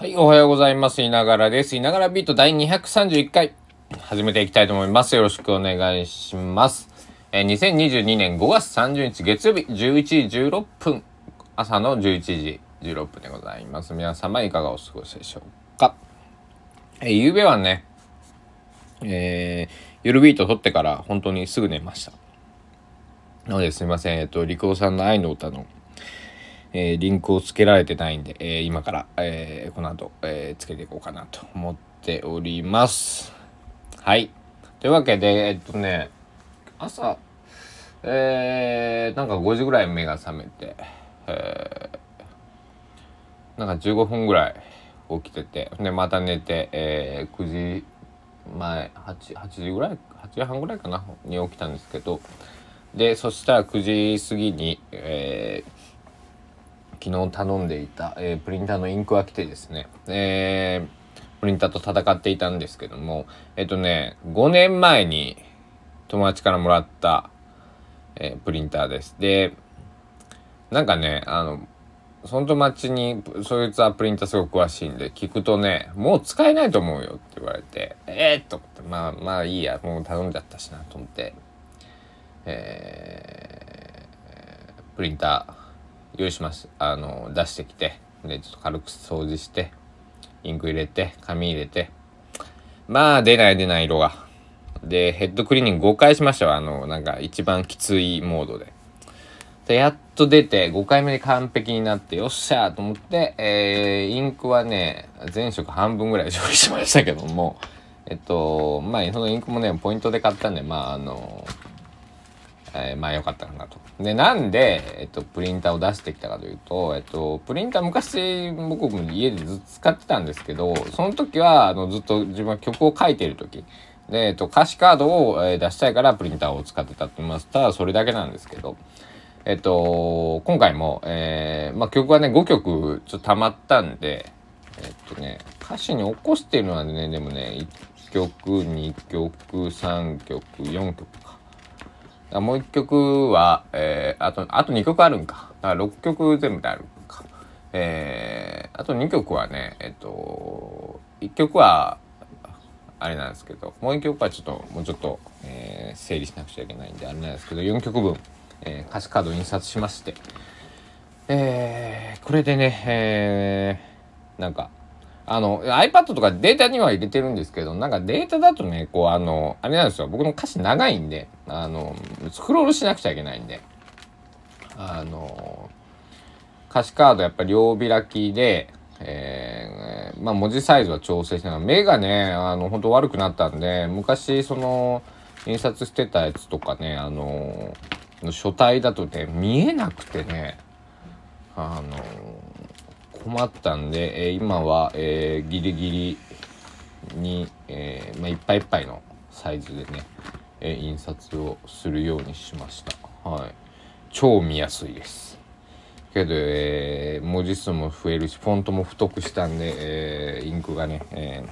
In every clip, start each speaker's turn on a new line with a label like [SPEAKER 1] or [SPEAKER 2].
[SPEAKER 1] はい、おはようございます。いながらです。いながらビート第231回、始めていきたいと思います。よろしくお願いします。えー、2022年5月30日月曜日11時16分、朝の11時16分でございます。皆様いかがお過ごしでしょうか。えー、夕べはね、えー、夜ビート撮ってから本当にすぐ寝ました。なのですみません。えっと、リコーさんの愛の歌のえー、リンクをつけられてないんで、えー、今から、えー、この後、えつけていこうかなと思っております。はい。というわけで、えっとね、朝、えー、なんか5時ぐらい目が覚めて、えー、なんか15分ぐらい起きてて、で、また寝て、えー、9時前、8、8時ぐらい、8時半ぐらいかな、に起きたんですけど、で、そしたら9時過ぎに、えー、昨日頼んでいた、えー、プリンターのインクが来てですね、えー、プリンターと戦っていたんですけども、えっ、とね、5年前に友達からもらった、えー、プリンターです。で、なんかね、あの、その友達に、そいつはプリンターすごく詳しいんで、聞くとね、もう使えないと思うよって言われて、えー、っと、まあまあいいや、もう頼んじゃったしなと思って、えー、プリンター、用意します。あの出してきてでちょっと軽く掃除してインク入れて紙入れて。まあ出ない出ない色が。でヘッドクリーニング5回しましたわ。あのなんか一番きついモードで。でやっと出て5回目で完璧になってよっしゃーと思って、えー、インクはね全色半分ぐらい消費しましたけども。えっとまあそのインクもねポイントで買ったんでまああのえー、まあ良かったかなと。で、なんで、えっと、プリンターを出してきたかというと、えっと、プリンター昔僕も家でずっと使ってたんですけど、その時は、あの、ずっと自分は曲を書いてる時、で、えっと、歌詞カードを、えー、出したいからプリンターを使ってたって言います。ただそれだけなんですけど、えっと、今回も、えー、まあ、曲はね、5曲ちょっと溜まったんで、えっとね、歌詞に起こしてるのはね、でもね、1曲、2曲、3曲、4曲か。もう一曲は、えー、あと、あと2曲あるんか。だから6曲全部であるか。えー、あと2曲はね、えっと、1曲は、あれなんですけど、もう1曲はちょっと、もうちょっと、えー、整理しなくちゃいけないんで、あれなんですけど、4曲分、えー、歌詞カード印刷しまして、えー、これでね、えー、なんか、あの、iPad とかデータには入れてるんですけど、なんかデータだとね、こう、あの、あれなんですよ。僕の歌詞長いんで、あの、スクロールしなくちゃいけないんで、あの、歌詞カードやっぱり両開きで、えー、まあ文字サイズは調整してない。目がね、あの、本当悪くなったんで、昔、その、印刷してたやつとかね、あの、書体だとね、見えなくてね、あの、困ったんで、えー、今は、えー、ギリギリに、えー、まあ、いっぱいいっぱいのサイズでね、え、印刷をするようにしました。はい。超見やすいです。けど、え、文字数も増えるし、フォントも太くしたんで、え、インクがね、え、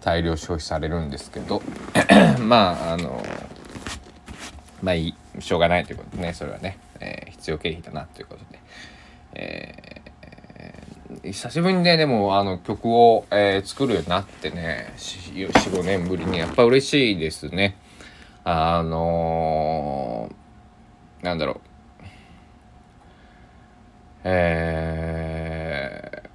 [SPEAKER 1] 大量消費されるんですけど、まあ、あのまあいい、しょうがないということでね、それはね、え、必要経費だなということで、え久しぶりにね、でも、あの、曲を、えー、作るようになってね、4、5年ぶりに、やっぱ嬉しいですね。あのー、なんだろう。えー、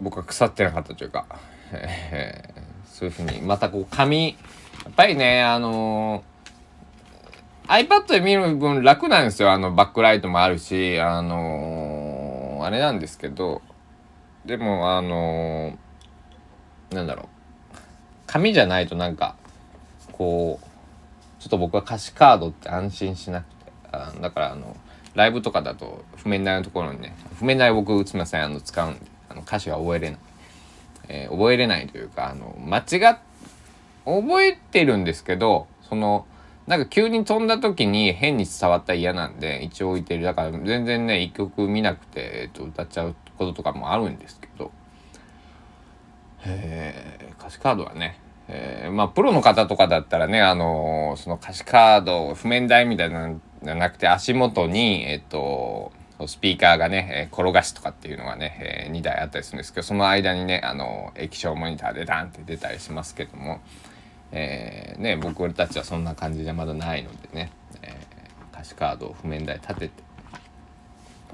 [SPEAKER 1] 僕は腐ってなかったというか、えー、そういうふうに、またこう、紙、やっぱりね、あのー、iPad で見る分楽なんですよ。あの、バックライトもあるし、あのーあれなんですけどでもあのー、なんだろう。紙じゃないとなんかこうちょっと僕は歌詞カードって安心しなくてあだからあのライブとかだと譜面台のところにね譜面台僕すみませんあの使うんであの歌詞が覚えれない、えー、覚えれないというかあの間違っ覚えてるんですけどそのなんか急に飛んだ時に変に伝わったら嫌なんで一応置いてる。だから全然ね一曲見なくて、えっと、歌っちゃうこととかもあるんですけど。え歌詞カードはね。えー、まあプロの方とかだったらねあのー、その歌詞カード譜面台みたいなのじゃなくて足元にえっとスピーカーがね、えー、転がしとかっていうのがね、えー、2台あったりするんですけどその間にねあの液晶モニターでダンって出たりしますけども、えー、ね僕たちはそんな感じじゃまだないのでね、え歌詞カードを譜面台立てて。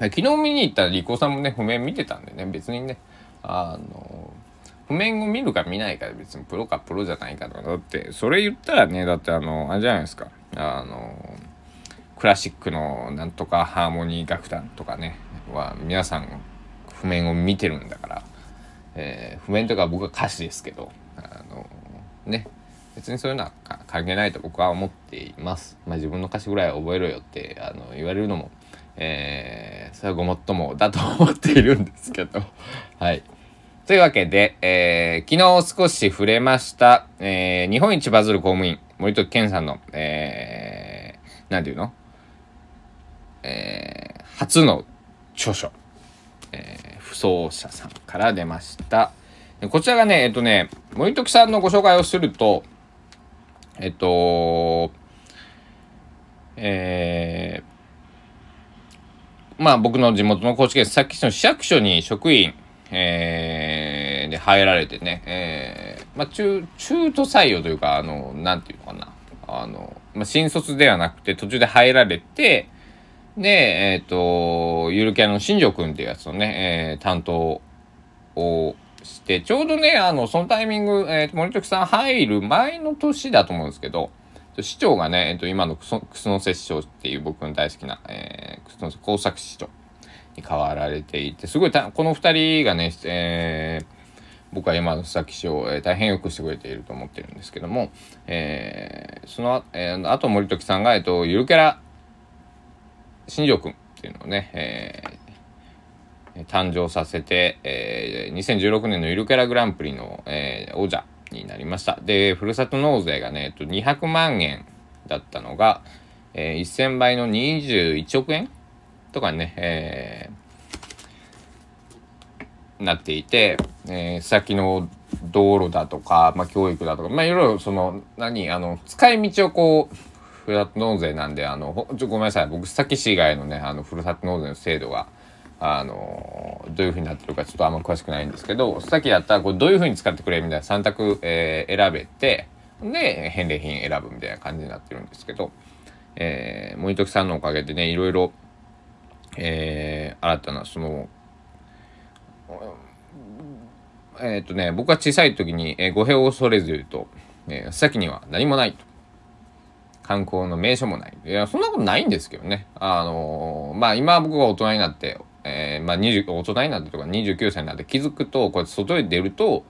[SPEAKER 1] 昨日見に行ったらリコさんもね譜面見てたんでね別にね。あの譜面を見るか見ないかで別にプロかプロじゃないかとかだってそれ言ったらねだってあのあれじゃないですか。あのクラシックのなんとかハーモニー楽団とかねは皆さん譜面を見てるんだから、えー、譜面とか僕は歌詞ですけどあのね。別にそういうのは関係ないと僕は思っています。まあ、自分の歌詞ぐらい覚えろよってあの言われるのも、えー、それはごもっともだと思っているんですけど はい。というわけで、えー、昨日少し触れました、えー、日本一バズる公務員森時健さんの、えー、なんていうの？えー、初の著書、えー、不走者さんから出ました。こちらがね、えっとね、森時さんのご紹介をすると、えっと、えー、まあ僕の地元の高知県佐々木市の市役所に職員、えー、で入られてね、えー、まあ中、中途採用というか、あの、なんていうのかな。あの、まあ、新卒ではなくて途中で入られて、で、えっ、ー、と、ゆるキャラの新庄くんっていうやつのね、えー、担当をして、ちょうどね、あの、そのタイミング、えっ、ー、と、森時さん入る前の年だと思うんですけど、市長がね、えっ、ー、と、今の楠瀬市長っていう僕の大好きな、えー、楠瀬工作市長に変わられていて、すごいた、この二人がね、えー、僕は今の佐々木市を、えー、大変よくしてくれていると思ってるんですけども、えー、その、えー、あと森時さんが、えっ、ー、と、ゆるキャラ新庄君っていうのをね、えー、誕生させて、えー、2016年のゆるキャラグランプリの、えー、王者になりました。で、ふるさと納税がね、えっと、200万円だったのが、えー、1000倍の21億円とかね、えー、なっていて、えー、先の道路だとか、まあ、教育だとか、まあ、いろいろその、何、あの、使い道をこう、ふるさと納税なんで、あの、ちょごめんなさい。僕、須崎市以外のね、あの、ふるさと納税の制度が、あの、どういうふうになってるかちょっとあんま詳しくないんですけど、須崎だったら、これどういうふうに使ってくれみたいな3択、えー、選べて、で、返礼品選ぶみたいな感じになってるんですけど、えー、森時さんのおかげでね、いろいろ、えー、新たな、その、えっ、ー、とね、僕が小さい時に、えー、語弊を恐れず言うと、えー、先には何もないと。観光の名所もない。いや、そんなことないんですけどね。あのー、まあ今僕が大人になって、えー、まあ20、大人になってとか29歳になって気づくと、こうやって外に出ると、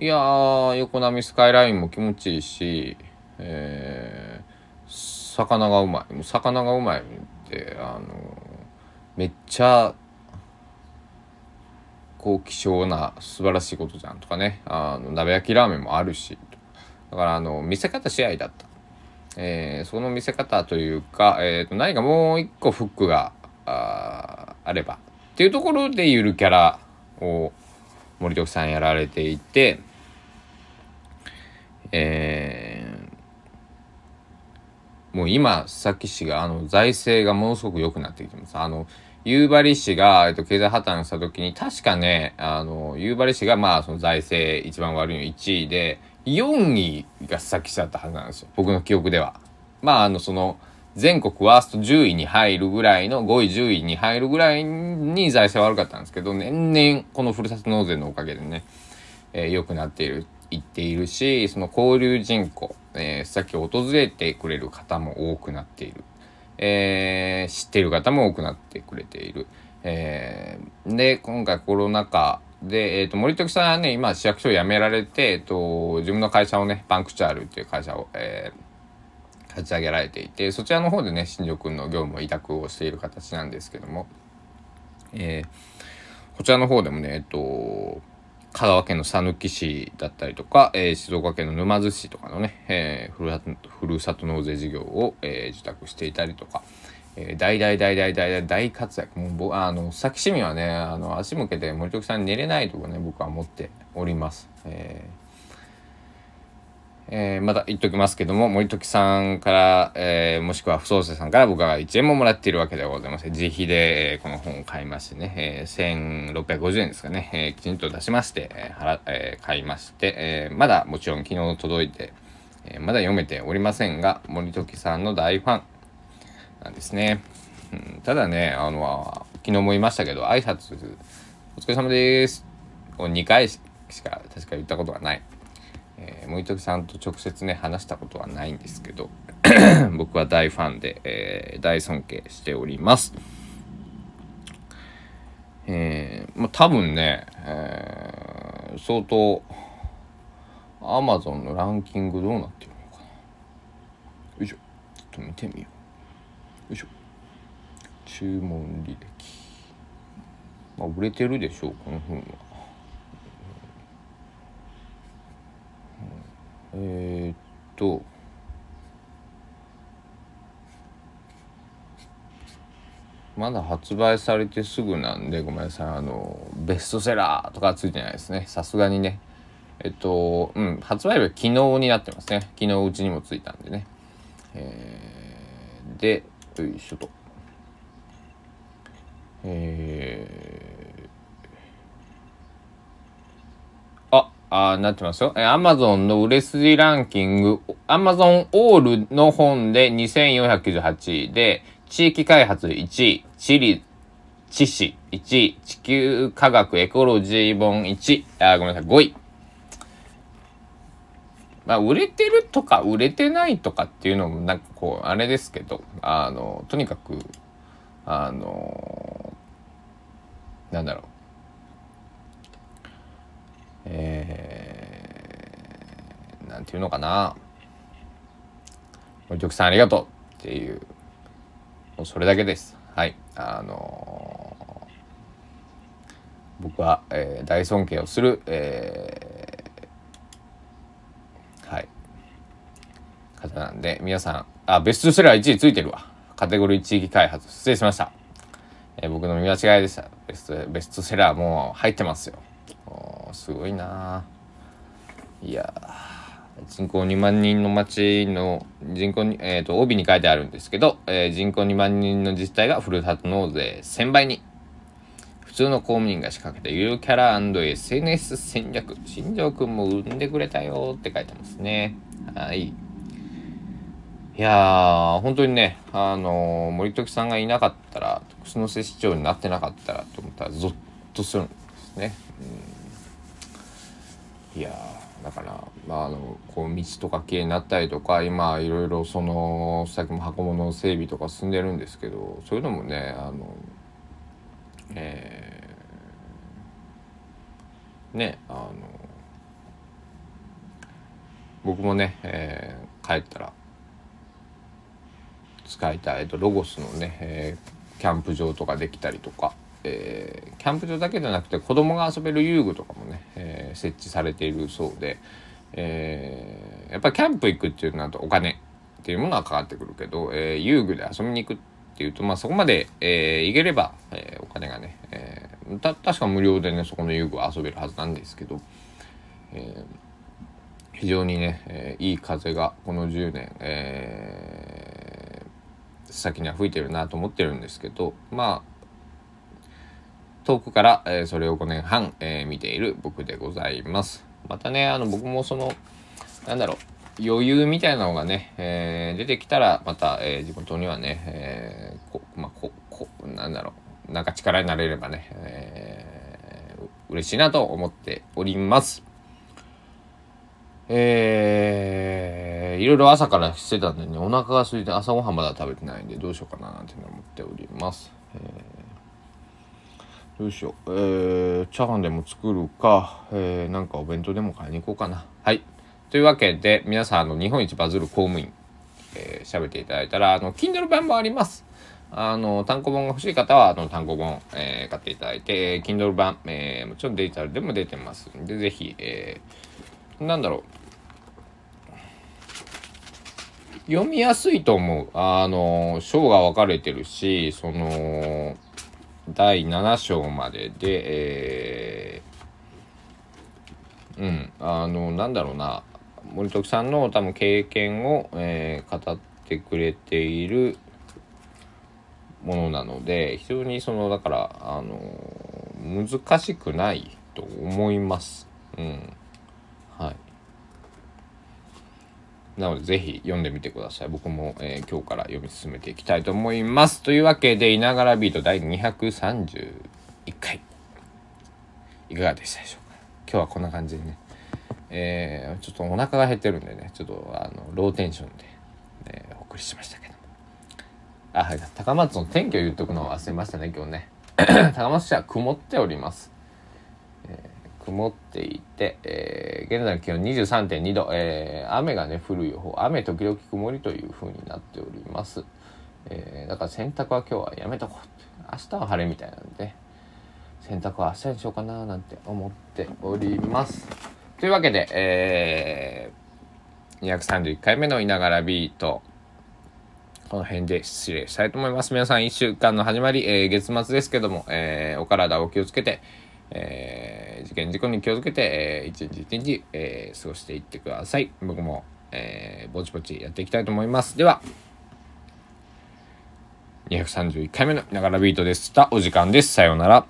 [SPEAKER 1] いやー、横波スカイラインも気持ちいいし、えー、魚がうまい。もう魚がうまいって、あの、めっちゃ、こう希少な素晴らしいことじゃんとかね。あの、鍋焼きラーメンもあるし、だからあの、見せ方試合だった。えー、その見せ方というか、えー、と何かもう一個フックがあればっていうところでゆるキャラを森時さんやられていて、えー、もう今佐々木氏があの財政がものすごく良くなってきてます。あの夕張市が、えっと、経済破綻した時に確かねあの夕張市がまあその財政一番悪いの1位で4位が佐々木市だったはずなんですよ。僕の記憶では。まあ、あの、その、全国ワースト10位に入るぐらいの、5位、10位に入るぐらいに財政悪かったんですけど、年々このふるさと納税のおかげでね、えー、良くなっている、言っているし、その交流人口、えー、さっき訪れてくれる方も多くなっている。えー、知っている方も多くなってくれている。えー、で、今回コロナ禍で、えっ、ー、と、森時さんはね、今、市役所を辞められて、えっ、ー、と、自分の会社をね、パンクチャールっていう会社を、えー、立ち上げられていて、そちらの方でね、新庄君の業務を委託をしている形なんですけども、えー、こちらの方でもね、えっ、と、香川県の讃岐市だったりとか、えー、静岡県の沼津市とかのね、えー、ふるさとふるさと納税事業を、えー、受託していたりとか、えー、大大大大大大大活躍。もうあの、佐木市民はね、あの、足向けて森徳さんに寝れないとかね、僕は思っております。えーえー、また言っときますけども、森時さんから、えー、もしくは不創生さんから僕は1円ももらっているわけではございません。自費で、えー、この本を買いましてね、えー、1650円ですかね、えー、きちんと出しまして、えー払えー、買いまして、えー、まだもちろん昨日届いて、えー、まだ読めておりませんが、森時さんの大ファンなんですね。うん、ただね、あの、昨日も言いましたけど、挨拶、お疲れ様ですを2回しか確か言ったことがない。えー、森時さんと直接ね話したことはないんですけど 僕は大ファンで、えー、大尊敬しております。えー、まあ多分ね、えー、相当アマゾンのランキングどうなってるのかな。よいしょ。ちょっと見てみよう。よいしょ。注文履歴。まあ売れてるでしょうこの本は。えー、っと。まだ発売されてすぐなんでごめんなさい。あのベストセラーとかついてないですね。さすがにね。えっとうん。発売日は昨日になってますね。昨日うちにもついたんでね。えー、でよいしょと。えーあなってますよ。アマゾンの売れ筋ランキング、アマゾンオールの本で2498位で、地域開発1位、地理、知識1位、地球科学エコロジー本1位、あ、ごめんなさい、5位。まあ、売れてるとか売れてないとかっていうのもなんかこう、あれですけど、あの、とにかく、あの、なんだろう。えー、なんていうのかな。森徳さんありがとうっていうもうそれだけです。はい。あのー、僕は、えー、大尊敬をする、えー、はい。方なんで皆さんあベストセラー1位ついてるわ。カテゴリー地域開発失礼しました、え、僕の見間違いでした。ベストベストセラーもう入ってますよ。おすごいないや人口2万人の町の人口に、えっ、ー、と、帯に書いてあるんですけど、えー、人口2万人の自治体がふるさと納税1000倍に。普通の公務員が仕掛けた有料キャラ &SNS 戦略。新庄くんも生んでくれたよって書いてますね。はい。いやー、本当にね、あのー、森時さんがいなかったら、徳島市市長になってなかったらと思ったら、ゾッとするんですね。うんいやーだから、まあ、あのこう道とかきれいになったりとか今いろいろそのさっきも箱物整備とか進んでるんですけどそういうのもねあのえー、ねあの僕もね、えー、帰ったら使いたいとロゴスのね、えー、キャンプ場とかできたりとかえー、キャンプ場だけじゃなくて子供が遊べる遊具とかもね、ー、設置されているそうで、えー、やっぱりキャンプ行くっていうのはお金っていうものはかかってくるけど、え遊具で遊びに行くっていうと、まあ、そこまで、え行ければ、えお金がね、えた確か無料でねそこの遊具は遊べるはずなんですけど、え非常にね、えいい風がこの10年、え先には吹いてるなと思ってるんですけどまあ遠くから、えー、それを5年半、えー、見ている僕でございます。またね、あの僕もその、なんだろう、余裕みたいなのがね、えー、出てきたら、また、え、地元にはね、え、こ、まあ、こ、こ、なんだろう、なんか力になれればね、えー、嬉しいなと思っております。えー、いろいろ朝からしてたんでね、お腹が空いて朝ごはんまだ食べてないんで、どうしようかななんて思っております。えーよいしょ。えー、チャーハンでも作るか、えー、なんかお弁当でも買いに行こうかな。はい。というわけで、皆さん、あの、日本一バズる公務員、えー、喋っていただいたら、あの、Kindle 版もあります。あの、単行本が欲しい方は、あの、単行本、えー、買っていただいて、Kindle 版、えー、もちろんデジタルでも出てますんで、ぜひ、えー、なんだろう。読みやすいと思う。あの、章が分かれてるし、その、第7章までで、えー、うん、あの、なんだろうな、森徳さんの多分経験を、えー、語ってくれているものなので非常にそのだからあの難しくないと思います。うん。はい。なのでぜひ読んでみてください。僕も、えー、今日から読み進めていきたいと思います。というわけで、いながらビート第231回。いかがでしたでしょうか？今日はこんな感じでね。えー、ちょっとお腹が減ってるんでね、ちょっとあのローテンションで、え、お送りしましたけども。あ、はい。高松の天気を言っとくのを忘れましたね、今日ね。高松市は曇っております。曇っていて、えー、現在の気温23.2度、えー、雨がね、降る予報、雨時々曇りという風になっております。えー、だから洗濯は今日はやめとこうって明日は晴れみたいなんで、洗濯は明日にしようかななんて思っております。というわけで、えー、231回目のいながらビート、この辺で失礼したいと思います。皆さん1週間の始まり、えー、月末ですけども、えー、お体お気をつけて、えー、事件事故に気をつけて、えー、一日一日、えー、過ごしていってください。僕も、えー、ぼちぼちやっていきたいと思います。では、231回目のながらビートでした。お時間です。さようなら。